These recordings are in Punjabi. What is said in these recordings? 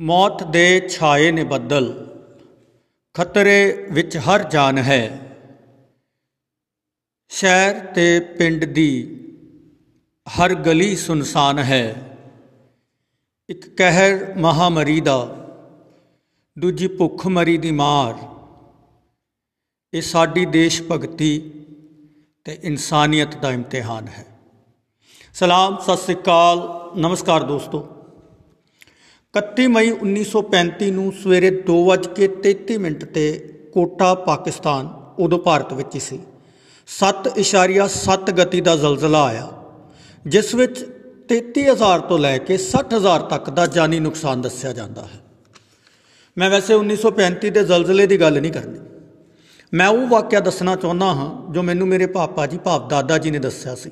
ਮੌਤ ਦੇ ਛਾਏ ਨੇ ਬੱਦਲ, ਖਤਰੇ ਵਿੱਚ ਹਰ ਜਾਨ ਹੈ। ਸ਼ਹਿਰ ਤੇ ਪਿੰਡ ਦੀ ਹਰ ਗਲੀ ਸੁਨਸਾਨ ਹੈ। ਇੱਕ ਕਹਿਰ ਮਹਾਮਰੀ ਦਾ, ਦੂਜੀ ਭੁੱਖ ਮਰੀ ਦੀ ਮਾਰ। ਇਹ ਸਾਡੀ ਦੇਸ਼ ਭਗਤੀ ਤੇ ਇਨਸਾਨੀਅਤ ਦਾ ਇਮਤਿਹਾਨ ਹੈ। ਸਲਾਮ, ਸਤਿ ਸ੍ਰੀ ਅਕਾਲ, ਨਮਸਕਾਰ ਦੋਸਤੋ। 31 ਮਈ 1935 ਨੂੰ ਸਵੇਰੇ 2:33 ਮਿੰਟ ਤੇ ਕੋਟਾ, ਪਾਕਿਸਤਾਨ, ਉਦੋਂ ਭਾਰਤ ਵਿੱਚ ਹੀ ਸੀ। 7.7 ਗਤੀ ਦਾ ਜ਼ਲਜ਼ਲਾ ਆਇਆ, ਜਿਸ ਵਿੱਚ 33000 ਤੋਂ ਲੈ ਕੇ 60000 ਤੱਕ ਦਾ ਜਾਨੀ ਨੁਕਸਾਨ ਦੱਸਿਆ ਜਾਂਦਾ ਹੈ। ਮੈਂ ਵੈਸੇ 1935 ਦੇ ਜ਼ਲਜ਼ਲੇ ਦੀ ਗੱਲ ਨਹੀਂ ਕਰਨੀ। ਮੈਂ ਉਹ ਵਾਕਿਆ ਦੱਸਣਾ ਚਾਹੁੰਦਾ ਹਾਂ ਜੋ ਮੈਨੂੰ ਮੇਰੇ ਪਾਪਾ ਜੀ, ਭਾਵ ਦਾਦਾ ਜੀ ਨੇ ਦੱਸਿਆ ਸੀ।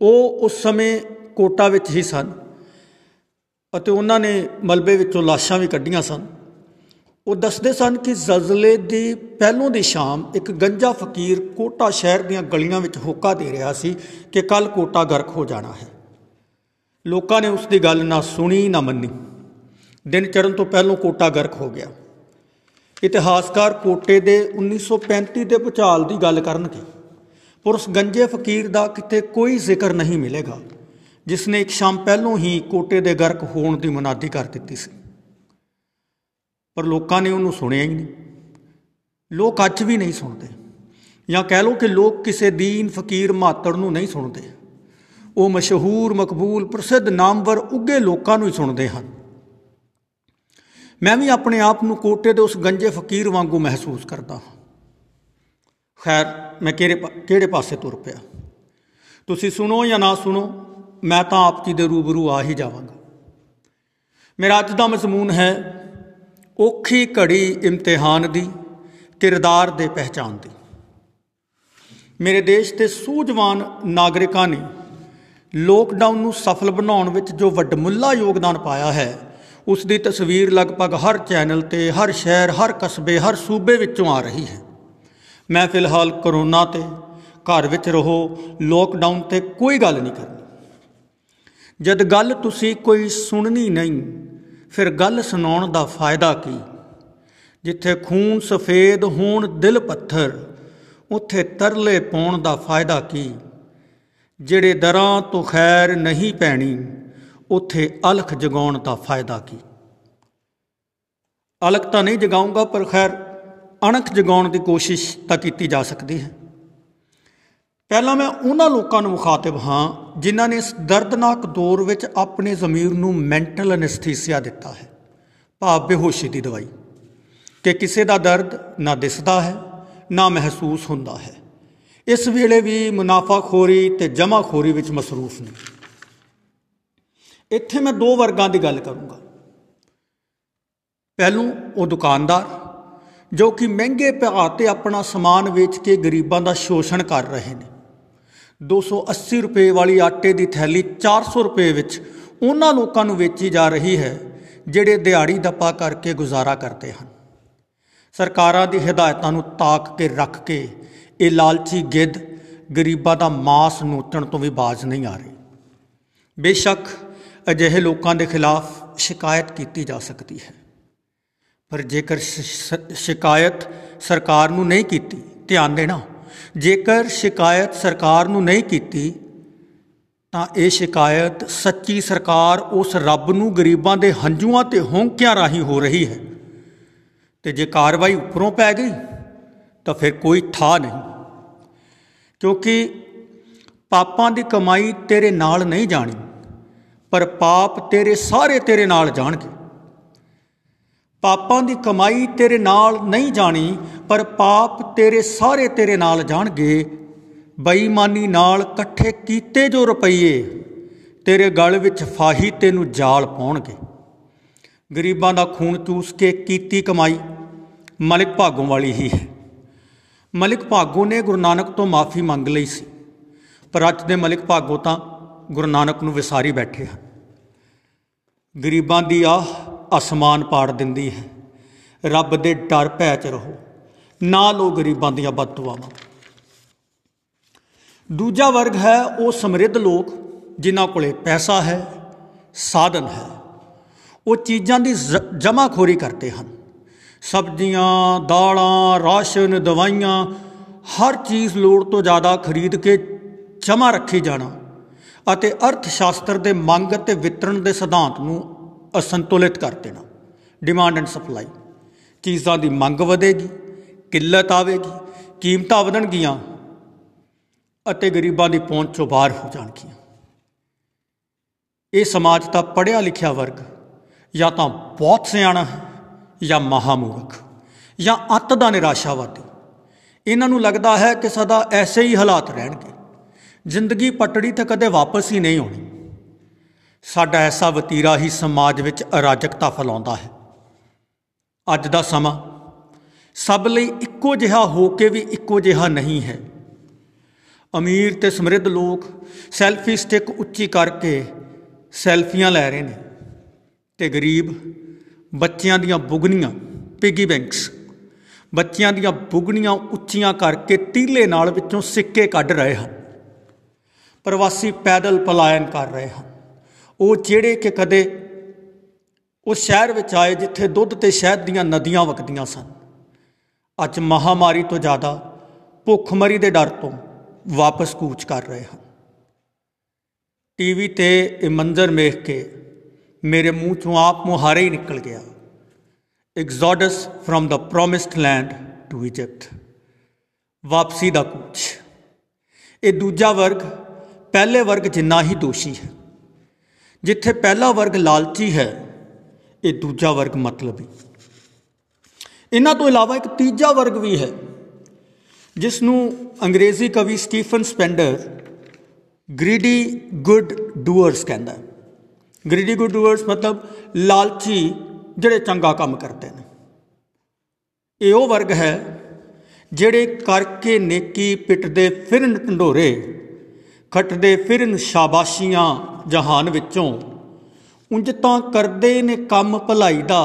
ਉਹ ਉਸ ਸਮੇਂ ਕੋਟਾ ਵਿੱਚ ਹੀ ਸਨ। ਅਤੇ ਉਹਨਾਂ ਨੇ ਮਲਬੇ ਵਿੱਚੋਂ ਲਾਸ਼ਾਂ ਵੀ ਕੱਢੀਆਂ ਸਨ। ਉਹ ਦੱਸਦੇ ਸਨ ਕਿ ਜ਼ਲਜ਼ਲੇ ਦੀ ਪਹਿਲੋਂ ਦੀ ਸ਼ਾਮ ਇੱਕ ਗੰਜਾ ਫਕੀਰ ਕੋਟਾ ਸ਼ਹਿਰ ਦੀਆਂ ਗਲੀਆਂ ਵਿੱਚ ਹੋਕਾ ਦੇ ਰਿਹਾ ਸੀ ਕਿ ਕੱਲ ਕੋਟਾ ਗਰਕ ਹੋ ਜਾਣਾ ਹੈ। ਲੋਕਾਂ ਨੇ ਉਸ ਦੀ ਗੱਲ ਨਾ ਸੁਣੀ, ਨਾ ਮੰਨੀ। ਦਿਨ ਚੜਨ ਤੋਂ ਪਹਿਲਾਂ ਕੋਟਾ ਗਰਕ ਹੋ ਗਿਆ। ਇਤਿਹਾਸਕਾਰ ਕੋਟੇ ਦੇ 1935 ਦੇ ਭੁਚਾਲ ਦੀ ਗੱਲ ਕਰਨਗੇ। ਪਰ ਉਸ ਗੰਜੇ ਫਕੀਰ ਦਾ ਕਿਤੇ ਕੋਈ ਜ਼ਿਕਰ ਨਹੀਂ ਮਿਲੇਗਾ। ਜਿਸ ਨੇ ਇੱਕ ਸ਼ਾਮ ਪਹਿਲੋਂ ਹੀ ਕੋਟੇ ਦੇ ਗਰਕ ਹੋਣ ਦੀ ਮਨਾਦੀ ਕਰ ਦਿੱਤੀ ਸੀ। ਪਰ ਲੋਕਾਂ ਨੇ ਉਹਨੂੰ ਸੁਣਿਆ ਹੀ ਨਹੀਂ। ਲੋਕ ਅੱਜ ਵੀ ਨਹੀਂ ਸੁਣਦੇ। ਜਾਂ ਕਹਿ ਲਓ ਕਿ ਲੋਕ ਕਿਸੇ ਦੀਨ ਫਕੀਰ ਮਾਤੜ ਨੂੰ ਨਹੀਂ ਸੁਣਦੇ। ਉਹ ਮਸ਼ਹੂਰ, ਮਕਬੂਲ, ਪ੍ਰਸਿੱਧ ਨਾਮਵਰ ਉੱਗੇ ਲੋਕਾਂ ਨੂੰ ਹੀ ਸੁਣਦੇ ਹਨ। ਮੈਂ ਵੀ ਆਪਣੇ ਆਪ ਨੂੰ ਕੋਟੇ ਦੇ ਉਸ ਗੰਜੇ ਫਕੀਰ ਵਾਂਗੂ ਮਹਿਸੂਸ ਕਰਦਾ ਹਾਂ। ਖੈਰ, ਮੈਂ ਕਿਹੜੇ ਕਿਹੜੇ ਪਾਸੇ ਤੁਰ ਪਿਆ? ਤੁਸੀਂ ਸੁਣੋ ਜਾਂ ਨਾ ਸੁਣੋ? ਮੈਂ ਤਾਂ ਆਪ ਜੀ ਦੇ ਰੂਬਰੂ ਆ ਹੀ ਜਾਵਾਂਗਾ। ਮੇਰਾ ਅੱਜ ਦਾ ਮਜ਼ਮੂਨ ਹੈ ਔਖੀ ਘੜੀ ਇਮਤਿਹਾਨ ਦੀ, ਕਿਰਦਾਰ ਦੇ ਪਹਿਚਾਨ ਦੀ। ਮੇਰੇ ਦੇਸ਼ ਦੇ ਸੂਝਵਾਨ ਨਾਗਰਿਕਾਂ ਨੇ ਲੋਕਡਾਊਨ ਨੂੰ ਸਫਲ ਬਣਾਉਣ ਵਿੱਚ ਜੋ ਵੱਡਮੁੱਲਾ ਯੋਗਦਾਨ ਪਾਇਆ ਹੈ, ਉਸ ਦੀ ਤਸਵੀਰ ਲਗਭਗ ਹਰ ਚੈਨਲ ਤੇ, ਹਰ ਸ਼ਹਿਰ, ਹਰ ਕਸਬੇ, ਹਰ ਸੂਬੇ ਵਿੱਚੋਂ ਆ ਰਹੀ ਹੈ। ਮੈਂ ਫਿਲਹਾਲ ਕਰੋਨਾ ਤੇ ਘਰ ਵਿੱਚ ਰਹੋ ਲੋਕਡਾਊਨ ਤੇ ਕੋਈ ਗੱਲ ਨਹੀਂ ਕਰਨੀ। ਜਦ ਗੱਲ ਤੁਸੀਂ ਕੋਈ ਸੁਣਨੀ ਨਹੀਂ, ਫਿਰ ਗੱਲ ਸੁਣਾਉਣ ਦਾ ਫਾਇਦਾ ਕੀ? ਜਿੱਥੇ ਖੂਨ ਸਫੇਦ ਹੋਣ ਦਿਲ ਪੱਥਰ, ਉੱਥੇ ਤਰਲੇ ਪਾਉਣ ਦਾ ਫਾਇਦਾ ਕੀ? ਜਿਹੜੇ ਦਰਾਂ ਤੋਂ ਖੈਰ ਨਹੀਂ ਪੈਣੀ, ਉੱਥੇ ਅਲਖ ਜਗਾਉਣ ਦਾ ਫਾਇਦਾ ਕੀ? ਅਲਖ ਤਾਂ ਨਹੀਂ ਜਗਾਉਂਗਾ, ਪਰ ਖੈਰ ਅਣਖ ਜਗਾਉਣ ਦੀ ਕੋਸ਼ਿਸ਼ ਤਾਂ ਕੀਤੀ ਜਾ ਸਕਦੀ ਹੈ। ਪਹਿਲਾਂ ਮੈਂ ਉਹਨਾਂ ਲੋਕਾਂ ਨੂੰ ਮੁਖਾਤਬ ਹਾਂ ਜਿਨ੍ਹਾਂ ਨੇ ਇਸ ਦਰਦਨਾਕ ਦੌਰ ਵਿੱਚ ਆਪਣੇ ਜ਼ਮੀਰ ਨੂੰ ਮੈਂਟਲ ਐਨਸਥੀਸੀਆ ਦਿੱਤਾ ਹੈ, ਭਾਵ ਬੇਹੋਸ਼ੀ ਦੀ ਦਵਾਈ। ਕਿ ਕਿਸੇ ਦਾ ਦਰਦ ਨਾ ਦਿਸਦਾ ਹੈ, ਨਾ ਮਹਿਸੂਸ ਹੁੰਦਾ ਹੈ। ਇਸ ਵੇਲੇ ਵੀ ਮੁਨਾਫਾਖੋਰੀ ਤੇ ਜਮਾਖੋਰੀ ਵਿੱਚ ਮਸਰੂਫ ਨੇ। ਇੱਥੇ ਮੈਂ ਦੋ ਵਰਗਾਂ ਦੀ ਗੱਲ ਕਰੂੰਗਾ। ਪਹਿਲੂ ਉਹ ਦੁਕਾਨਦਾਰ, ਜੋ ਕਿ ਮਹਿੰਗੇ ਭਾਅ ਤੇ ਆਪਣਾ ਸਮਾਨ ਵੇਚ ਕੇ ਗਰੀਬਾਂ ਦਾ ਸ਼ੋਸ਼ਣ ਕਰ ਰਹੇ ਨੇ। 280 ਰੁਪਏ ਵਾਲੀ ਆਟੇ ਦੀ ਥੈਲੀ 400 ਰੁਪਏ ਵਿੱਚ ਉਹਨਾਂ ਲੋਕਾਂ ਨੂੰ ਵੇਚੀ ਜਾ ਰਹੀ ਹੈ, ਜਿਹੜੇ ਦਿਹਾੜੀ ਦੱਪਾ ਕਰਕੇ ਗੁਜ਼ਾਰਾ ਕਰਦੇ ਹਨ। ਸਰਕਾਰਾਂ ਦੀ ਹਦਾਇਤਾਂ ਨੂੰ ਤਾਕ ਕੇ ਰੱਖ ਕੇ ਇਹ ਲਾਲਚੀ ਗਿੱਧ ਗਰੀਬਾਂ ਦਾ ਮਾਸ ਨੋਚਣ ਤੋਂ ਵੀ ਬਾਜ਼ ਨਹੀਂ ਆ ਰਹੀ। ਬੇਸ਼ੱਕ ਅਜਿਹੇ ਲੋਕਾਂ ਦੇ ਖਿਲਾਫ ਸ਼ਿਕਾਇਤ ਕੀਤੀ ਜਾ ਸਕਦੀ ਹੈ। ਪਰ ਜੇਕਰ ਸ਼ਿਕਾਇਤ ਸਰਕਾਰ ਨੂੰ ਨਹੀਂ ਕੀਤੀ, ਧਿਆਨ ਦੇਣਾ ਜੇਕਰ ਸ਼ਿਕਾਇਤ ਸਰਕਾਰ ਨੂੰ ਨਹੀਂ ਕੀਤੀ, ਤਾਂ ਇਹ ਸ਼ਿਕਾਇਤ ਸੱਚੀ ਸਰਕਾਰ ਉਸ ਰੱਬ ਨੂੰ ਗਰੀਬਾਂ ਦੇ ਹੰਝੂਆਂ ਤੇ ਹੌਂਕਿਆਂ ਰਾਹੀਂ ਹੋ ਰਹੀ ਹੈ। ਤੇ ਜੇ ਕਾਰਵਾਈ ਉੱਪਰੋਂ ਪੈ ਗਈ, ਤਾਂ ਫਿਰ ਕੋਈ ਠਾ ਨਹੀਂ। ਕਿਉਂਕਿ ਪਾਪਾਂ ਦੀ ਕਮਾਈ ਤੇਰੇ ਨਾਲ ਨਹੀਂ ਜਾਣੀ, ਪਰ ਪਾਪ ਤੇਰੇ ਸਾਰੇ ਤੇਰੇ ਨਾਲ ਜਾਣਗੇ। ਪਾਪਾਂ ਦੀ ਕਮਾਈ ਤੇਰੇ ਨਾਲ ਨਹੀਂ ਜਾਣੀ, ਪਰ ਪਾਪ ਤੇਰੇ ਸਾਰੇ ਤੇਰੇ ਨਾਲ ਜਾਣਗੇ। ਬੇਈਮਾਨੀ ਨਾਲ ਇਕੱਠੇ ਕੀਤੇ ਜੋ ਰੁਪਈਏ, ਤੇਰੇ ਗਲ ਵਿੱਚ ਫਾਹੀ ਤੈਨੂੰ ਜਾਲ ਪਾਉਣਗੇ। ਗਰੀਬਾਂ ਦਾ ਖੂਨ ਚੂਸ ਕੇ ਕੀਤੀ ਕਮਾਈ ਮਲਿਕ ਭਾਗੋਂ ਵਾਲੀ ਹੀ ਹੈ। ਮਲਿਕ ਭਾਗੋ ਨੇ ਗੁਰੂ ਨਾਨਕ ਤੋਂ ਮਾਫੀ ਮੰਗ ਲਈ ਸੀ, ਪਰ ਅੱਜ ਦੇ ਮਲਿਕ ਭਾਗੋ ਤਾਂ ਗੁਰੂ ਨਾਨਕ ਨੂੰ ਵਿਸਾਰੀ ਬੈਠੇ ਹਨ। ਗਰੀਬਾਂ ਦੀ ਆਹ ਅਸਮਾਨ ਪਾੜ ਦਿੰਦੀ ਹੈ। ਰੱਬ ਦੇ ਡਰ ਭੈ ਚ ਰਹੋ। ਨਾ ਲੋ ਗਰੀਬਾਂ ਦੀਆਂ ਬਦਦੁਆਵਾਂ ਦੂਜਾ ਵਰਗ ਹੈ ਉਹ ਸਮਰਿੱਧ ਲੋਕ, ਜਿਨ੍ਹਾਂ ਕੋਲੇ ਪੈਸਾ ਹੈ, ਸਾਧਨ ਹੈ। ਉਹ ਚੀਜ਼ਾਂ ਦੀ ਜਮਾਖੋਰੀ ਕਰਦੇ ਹਨ। ਸਬਜ਼ੀਆਂ, ਦਾਲਾਂ, ਰਾਸ਼ਨ, ਦਵਾਈਆਂ, ਹਰ ਚੀਜ਼ ਲੋੜ ਤੋਂ ਜ਼ਿਆਦਾ ਖਰੀਦ ਕੇ ਜਮਾ ਰੱਖੀ ਜਾਣਾ ਅਤੇ ਅਰਥ ਸ਼ਾਸਤਰ ਦੇ ਮੰਗ ਅਤੇ ਵਿਤਰਣ ਦੇ ਸਿਧਾਂਤ ਨੂੰ ਅਸੰਤੁਲਿਤ ਕਰ ਦੇਣਾ। ਡਿਮਾਂਡ ਐਂਡ ਸਪਲਾਈ ਚੀਜ਼ਾਂ ਦੀ ਮੰਗ ਵਧੇਗੀ, ਕਿੱਲਤ ਆਵੇਗੀ, ਕੀਮਤਾਂ ਵਧਣਗੀਆਂ ਅਤੇ ਗਰੀਬਾਂ ਦੀ ਪਹੁੰਚ ਤੋਂ ਬਾਹਰ ਹੋ ਜਾਣਗੀਆਂ। ਇਹ ਸਮਾਜ ਦਾ ਪੜਿਆ ਲਿਖਿਆ ਵਰਗ ਜਾਂ ਤਾਂ ਬਹੁਤ ਸਿਆਣਾ ਹੈ ਜਾਂ ਮਹਾਮੂਰਖ ਜਾਂ ਅੱਤ ਦਾ ਨਿਰਾਸ਼ਾਵਾਦੀ। ਇਹਨਾਂ ਨੂੰ ਲੱਗਦਾ ਹੈ ਕਿ ਸਦਾ ਐਸੇ ਹੀ ਹਾਲਾਤ ਰਹਿਣਗੇ। ਜ਼ਿੰਦਗੀ ਪਟੜੀ ਤੇ ਕਦੇ ਵਾਪਸ ਹੀ ਨਹੀਂ ਆਉਣੀ। ਸਾਡਾ ਐਸਾ ਵਤੀਰਾ ਹੀ ਸਮਾਜ ਵਿੱਚ ਅਰਾਜਕਤਾ ਫੈਲਾਉਂਦਾ ਹੈ। ਅੱਜ ਦਾ ਸਮਾਂ ਸਭ ਲਈ ਇੱਕੋ ਜਿਹਾ ਹੋ ਕੇ ਵੀ ਇੱਕੋ ਜਿਹਾ ਨਹੀਂ ਹੈ। ਅਮੀਰ ਤੇ ਸਮਰਿੱਧ ਲੋਕ ਸੈਲਫੀ ਸਟਿਕ ਉੱਚੀ ਕਰਕੇ ਸੈਲਫੀਆਂ ਲੈ ਰਹੇ ਨੇ ਤੇ ਗਰੀਬ ਬੱਚਿਆਂ ਦੀਆਂ ਬੁਗਨੀਆਂ ਪਿਗੀ ਬੈਂਕਸ ਬੱਚਿਆਂ ਦੀਆਂ ਬੁਗਨੀਆਂ ਉੱਚੀਆਂ ਕਰਕੇ ਤੀਲੇ ਨਾਲ ਵਿੱਚੋਂ ਸਿੱਕੇ ਕੱਢ ਰਹੇ ਹਨ। ਪ੍ਰਵਾਸੀ ਪੈਦਲ ਪਲਾਇਨ ਕਰ ਰਹੇ ਹਨ। ਉਹ ਜਿਹੜੇ ਕਿ ਕਦੇ ਉਸ ਸ਼ਹਿਰ ਵਿੱਚ ਆਏ ਜਿੱਥੇ ਦੁੱਧ ਤੇ ਸ਼ਹਿਦ ਦੀਆਂ ਨਦੀਆਂ ਵਗਦੀਆਂ ਸਨ। ਅੱਜ ਮਹਾਮਾਰੀ ਤੋਂ ਜ਼ਿਆਦਾ ਭੁੱਖਮਰੀ ਦੇ ਡਰ ਤੋਂ ਵਾਪਸ ਕੂਚ ਕਰ ਰਹੇ ਹਨ। ਟੀਵੀ ਤੇ ਇਹ ਮੰਜ਼ਰ ਵੇਖ ਕੇ ਮੇਰੇ ਮੂੰਹ ਚੋਂ ਆਪ ਮੁਹਾਰੇ ਹੀ ਨਿਕਲ ਗਿਆ। ਐਗਜ਼ੋਡਸ ਫਰਮ ਦਾ ਪ੍ਰੋਮਿਸਡ ਲੈਂਡ ਟੂ ਇਜਿਪਟ ਵਾਪਸੀ ਦਾ ਕੂਚ। ਇਹ ਦੂਜਾ ਵਰਗ ਪਹਿਲੇ ਵਰਗ ਜਿੰਨਾ ਹੀ ਦੋਸ਼ੀ ਹੈ। ਜਿੱਥੇ ਪਹਿਲਾ ਵਰਗ ਲਾਲਚੀ ਹੈ, ਇਹ ਦੂਜਾ ਵਰਗ ਮਤਲਬੀ। ਇਹਨਾਂ ਤੋਂ ਇਲਾਵਾ ਇੱਕ ਤੀਜਾ ਵਰਗ ਵੀ ਹੈ ਜਿਸ ਨੂੰ ਅੰਗਰੇਜ਼ੀ ਕਵੀ Stephen Spender greedy good doers ਕਹਿੰਦਾ ਹੈ। ਗ੍ਰੀਡੀ ਗੁੱਡ ਡੂਅਰਸ ਮਤਲਬ ਲਾਲਚੀ ਜਿਹੜੇ ਚੰਗਾ ਕੰਮ ਕਰਦੇ ਨੇ। ਇਹ ਉਹ ਵਰਗ ਹੈ ਜਿਹੜੇ ਕਰਕੇ ਨੇਕੀ ਪਿੱਟਦੇ ਫਿਰਨ ਢੰਡੋਰੇ ਖੱਟਦੇ ਫਿਰਨ ਸ਼ਾਬਾਸ਼ੀਆਂ ਜਹਾਨ ਵਿੱਚੋਂ। ਉਂਝ ਤਾਂ ਕਰਦੇ ਨੇ ਕੰਮ ਭਲਾਈ ਦਾ,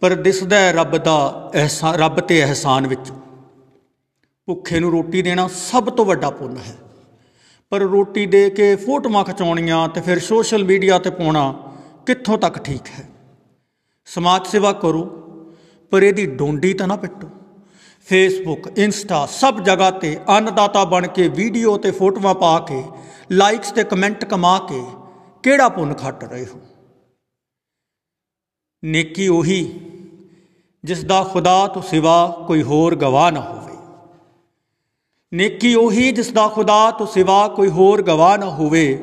ਪਰ ਦਿਸਦਾ ਰੱਬ ਦਾ ਅਹਿਸਾਨ ਰੱਬ ਤੇ ਅਹਿਸਾਨ ਵਿੱਚ। ਭੁੱਖੇ ਨੂੰ ਰੋਟੀ ਦੇਣਾ ਸਭ ਤੋਂ ਵੱਡਾ ਪੁੰਨ ਹੈ। ਪਰ ਰੋਟੀ ਦੇ ਕੇ ਫੋਟੋਆਂ ਖਿਚਾਉਣੀਆਂ ਤੇ ਫਿਰ ਸੋਸ਼ਲ ਮੀਡੀਆ ਤੇ ਪਾਉਣਾ ਕਿੱਥੋਂ ਤੱਕ ਠੀਕ ਹੈ? ਸਮਾਜ ਸੇਵਾ ਕਰੋ, ਪਰ ਇਹਦੀ ਡੋਂਡੀ ਤਾਂ ਨਾ ਪਿੱਟੋ। ਫੇਸਬੁੱਕ ਇੰਸਟਾ ਸਭ ਜਗ੍ਹਾ ਤੇ ਅੰਨਦਾਤਾ ਬਣ ਕੇ ਵੀਡੀਓ ਤੇ ਫੋਟੋਆਂ ਪਾ ਕੇ ਲਾਈਕਸ ਤੇ ਕਮੈਂਟ ਕਮਾ ਕੇ, ਕਿਹੜਾ ਪੁੰਨ ਖੱਟ ਰਹੇ ਹੋ? ਨੇਕੀ ਉਹੀ ਜਿਸ ਦਾ ਖੁਦਾ ਤੋਂ ਸਿਵਾ ਕੋਈ ਹੋਰ ਗਵਾਹ ਨਾ ਹੋਵੇ। ਨੇਕੀ ਉਹੀ ਜਿਸ ਦਾ ਖੁਦਾ ਤੋਂ ਸਿਵਾ ਕੋਈ ਹੋਰ ਗਵਾਹ ਨਾ ਹੋਵੇ।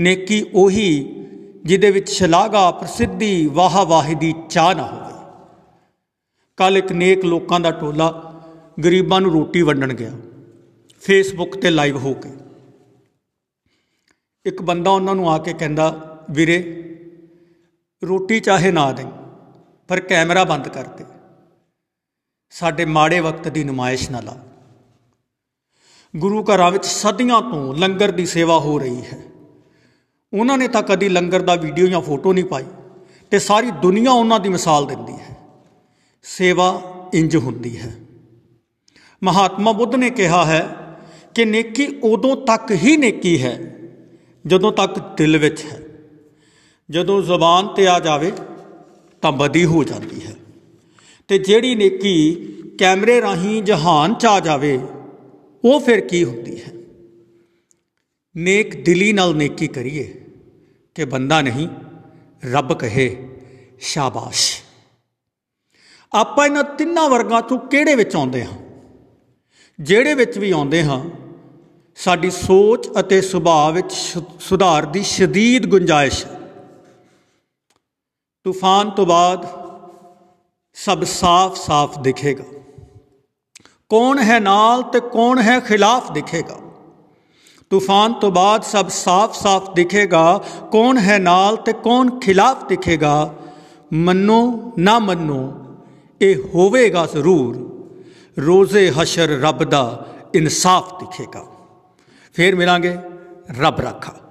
ਨੇਕੀ ਉਹੀ, ਜਿਹਦੇ ਵਿੱਚ ਸ਼ਲਾਘਾ ਪ੍ਰਸਿੱਧੀ ਵਾਹ ਵਾਹ ਦੀ ਚਾਹ ਨਾ ਹੋਵੇ। ਕੱਲ ਇੱਕ ਨੇਕ ਲੋਕਾਂ ਦਾ ਟੋਲਾ ਗਰੀਬਾਂ ਨੂੰ ਰੋਟੀ ਵੰਡਣ ਗਿਆ। ਫੇਸਬੁੱਕ ਤੇ ਲਾਈਵ ਹੋ ਕੇ। ਇੱਕ ਬੰਦਾ ਉਹਨਾਂ ਨੂੰ ਆ ਕੇ ਕਹਿੰਦਾ, ਵੀਰੇ, ਰੋਟੀ ਚਾਹੇ ਨਾ ਦੇ ਪਰ ਕੈਮਰਾ ਬੰਦ ਕਰ ਦੇ। ਸਾਡੇ ਮਾੜੇ ਵਕਤ ਦੀ ਨਮਾਇਸ਼ ਨਾ ਲਾ। ਗੁਰੂ ਘਰਾਂ ਵਿੱਚ ਸਦੀਆਂ ਤੋਂ ਲੰਗਰ ਦੀ ਸੇਵਾ ਹੋ ਰਹੀ ਹੈ। ਉਹਨਾਂ ਨੇ ਤਾਂ ਕਦੀ ਲੰਗਰ ਦਾ ਵੀਡੀਓ ਜਾਂ ਫੋਟੋ ਨਹੀਂ ਪਾਈ ਤੇ ਸਾਰੀ ਦੁਨੀਆ ਉਹਨਾਂ ਦੀ ਮਿਸਾਲ ਦਿੰਦੀ ਹੈ। ਸੇਵਾ ਇੰਜ ਹੁੰਦੀ ਹੈ। ਮਹਾਤਮਾ ਬੁੱਧ ਨੇ ਕਿਹਾ ਹੈ ਕਿ ਨੇਕੀ ਉਦੋਂ ਤੱਕ ਹੀ ਨੇਕੀ ਹੈ, ਜਦੋਂ ਤੱਕ ਦਿਲ ਵਿੱਚ ਹੈ। ਜਦੋਂ ਜ਼ੁਬਾਨ ਤੇ ਆ ਜਾਵੇ ਤਾਂ ਬਦੀ ਹੋ ਜਾਂਦੀ ਹੈ। ਤੇ ਜਿਹੜੀ ਨੇਕੀ ਕੈਮਰੇ ਰਾਹੀਂ ਜਹਾਨ ਚ ਆ ਜਾਵੇ, ਉਹ ਫਿਰ ਕੀ ਹੁੰਦੀ ਹੈ? ਨੇਕ ਦਿਲੀ ਨਾਲ ਨੇਕੀ ਕਰੀਏ ਕਿ ਬੰਦਾ ਨਹੀਂ, ਰੱਬ ਕਹੇ, ਸ਼ਾਬਾਸ਼। ਆਪਾਂ ਇਹਨਾਂ ਤਿੰਨਾਂ ਵਰਗਾਂ ਤੋਂ ਕਿਹੜੇ ਵਿੱਚ ਆਉਂਦੇ ਹਾਂ? ਜਿਹੜੇ ਵਿੱਚ ਵੀ ਆਉਂਦੇ ਹਾਂ, ਸਾਡੀ ਸੋਚ ਅਤੇ ਸੁਭਾਅ ਵਿੱਚ ਸੁਧਾਰ ਦੀ ਸ਼ਦੀਦ ਗੁੰਜਾਇਸ਼। ਹੈ ਤੂਫਾਨ ਤੋਂ ਬਾਅਦ ਸਭ ਸਾਫ਼-ਸਾਫ਼ ਦਿਖੇਗਾ। ਕੌਣ ਹੈ ਨਾਲ ਤੇ ਕੌਣ ਹੈ ਖਿਲਾਫ ਦਿਖੇਗਾ। ਤੂਫਾਨ ਤੋਂ ਬਾਅਦ ਸਭ ਸਾਫ਼-ਸਾਫ਼ ਦਿਖੇਗਾ। ਕੌਣ ਹੈ ਨਾਲ ਤੇ ਕੌਣ ਖਿਲਾਫ ਦਿਖੇਗਾ। ਮੰਨੋ ਨਾ ਮੰਨੋ, ਇਹ ਹੋਵੇਗਾ ਜ਼ਰੂਰ। ਰੋਜ਼ੇ ਹਸ਼ਰ ਰੱਬ ਦਾ ਇਨਸਾਫ ਦਿਖੇਗਾ। ਫੇਰ ਮਿਲਾਂਗੇ ਰੱਬ ਰਾਖਾ।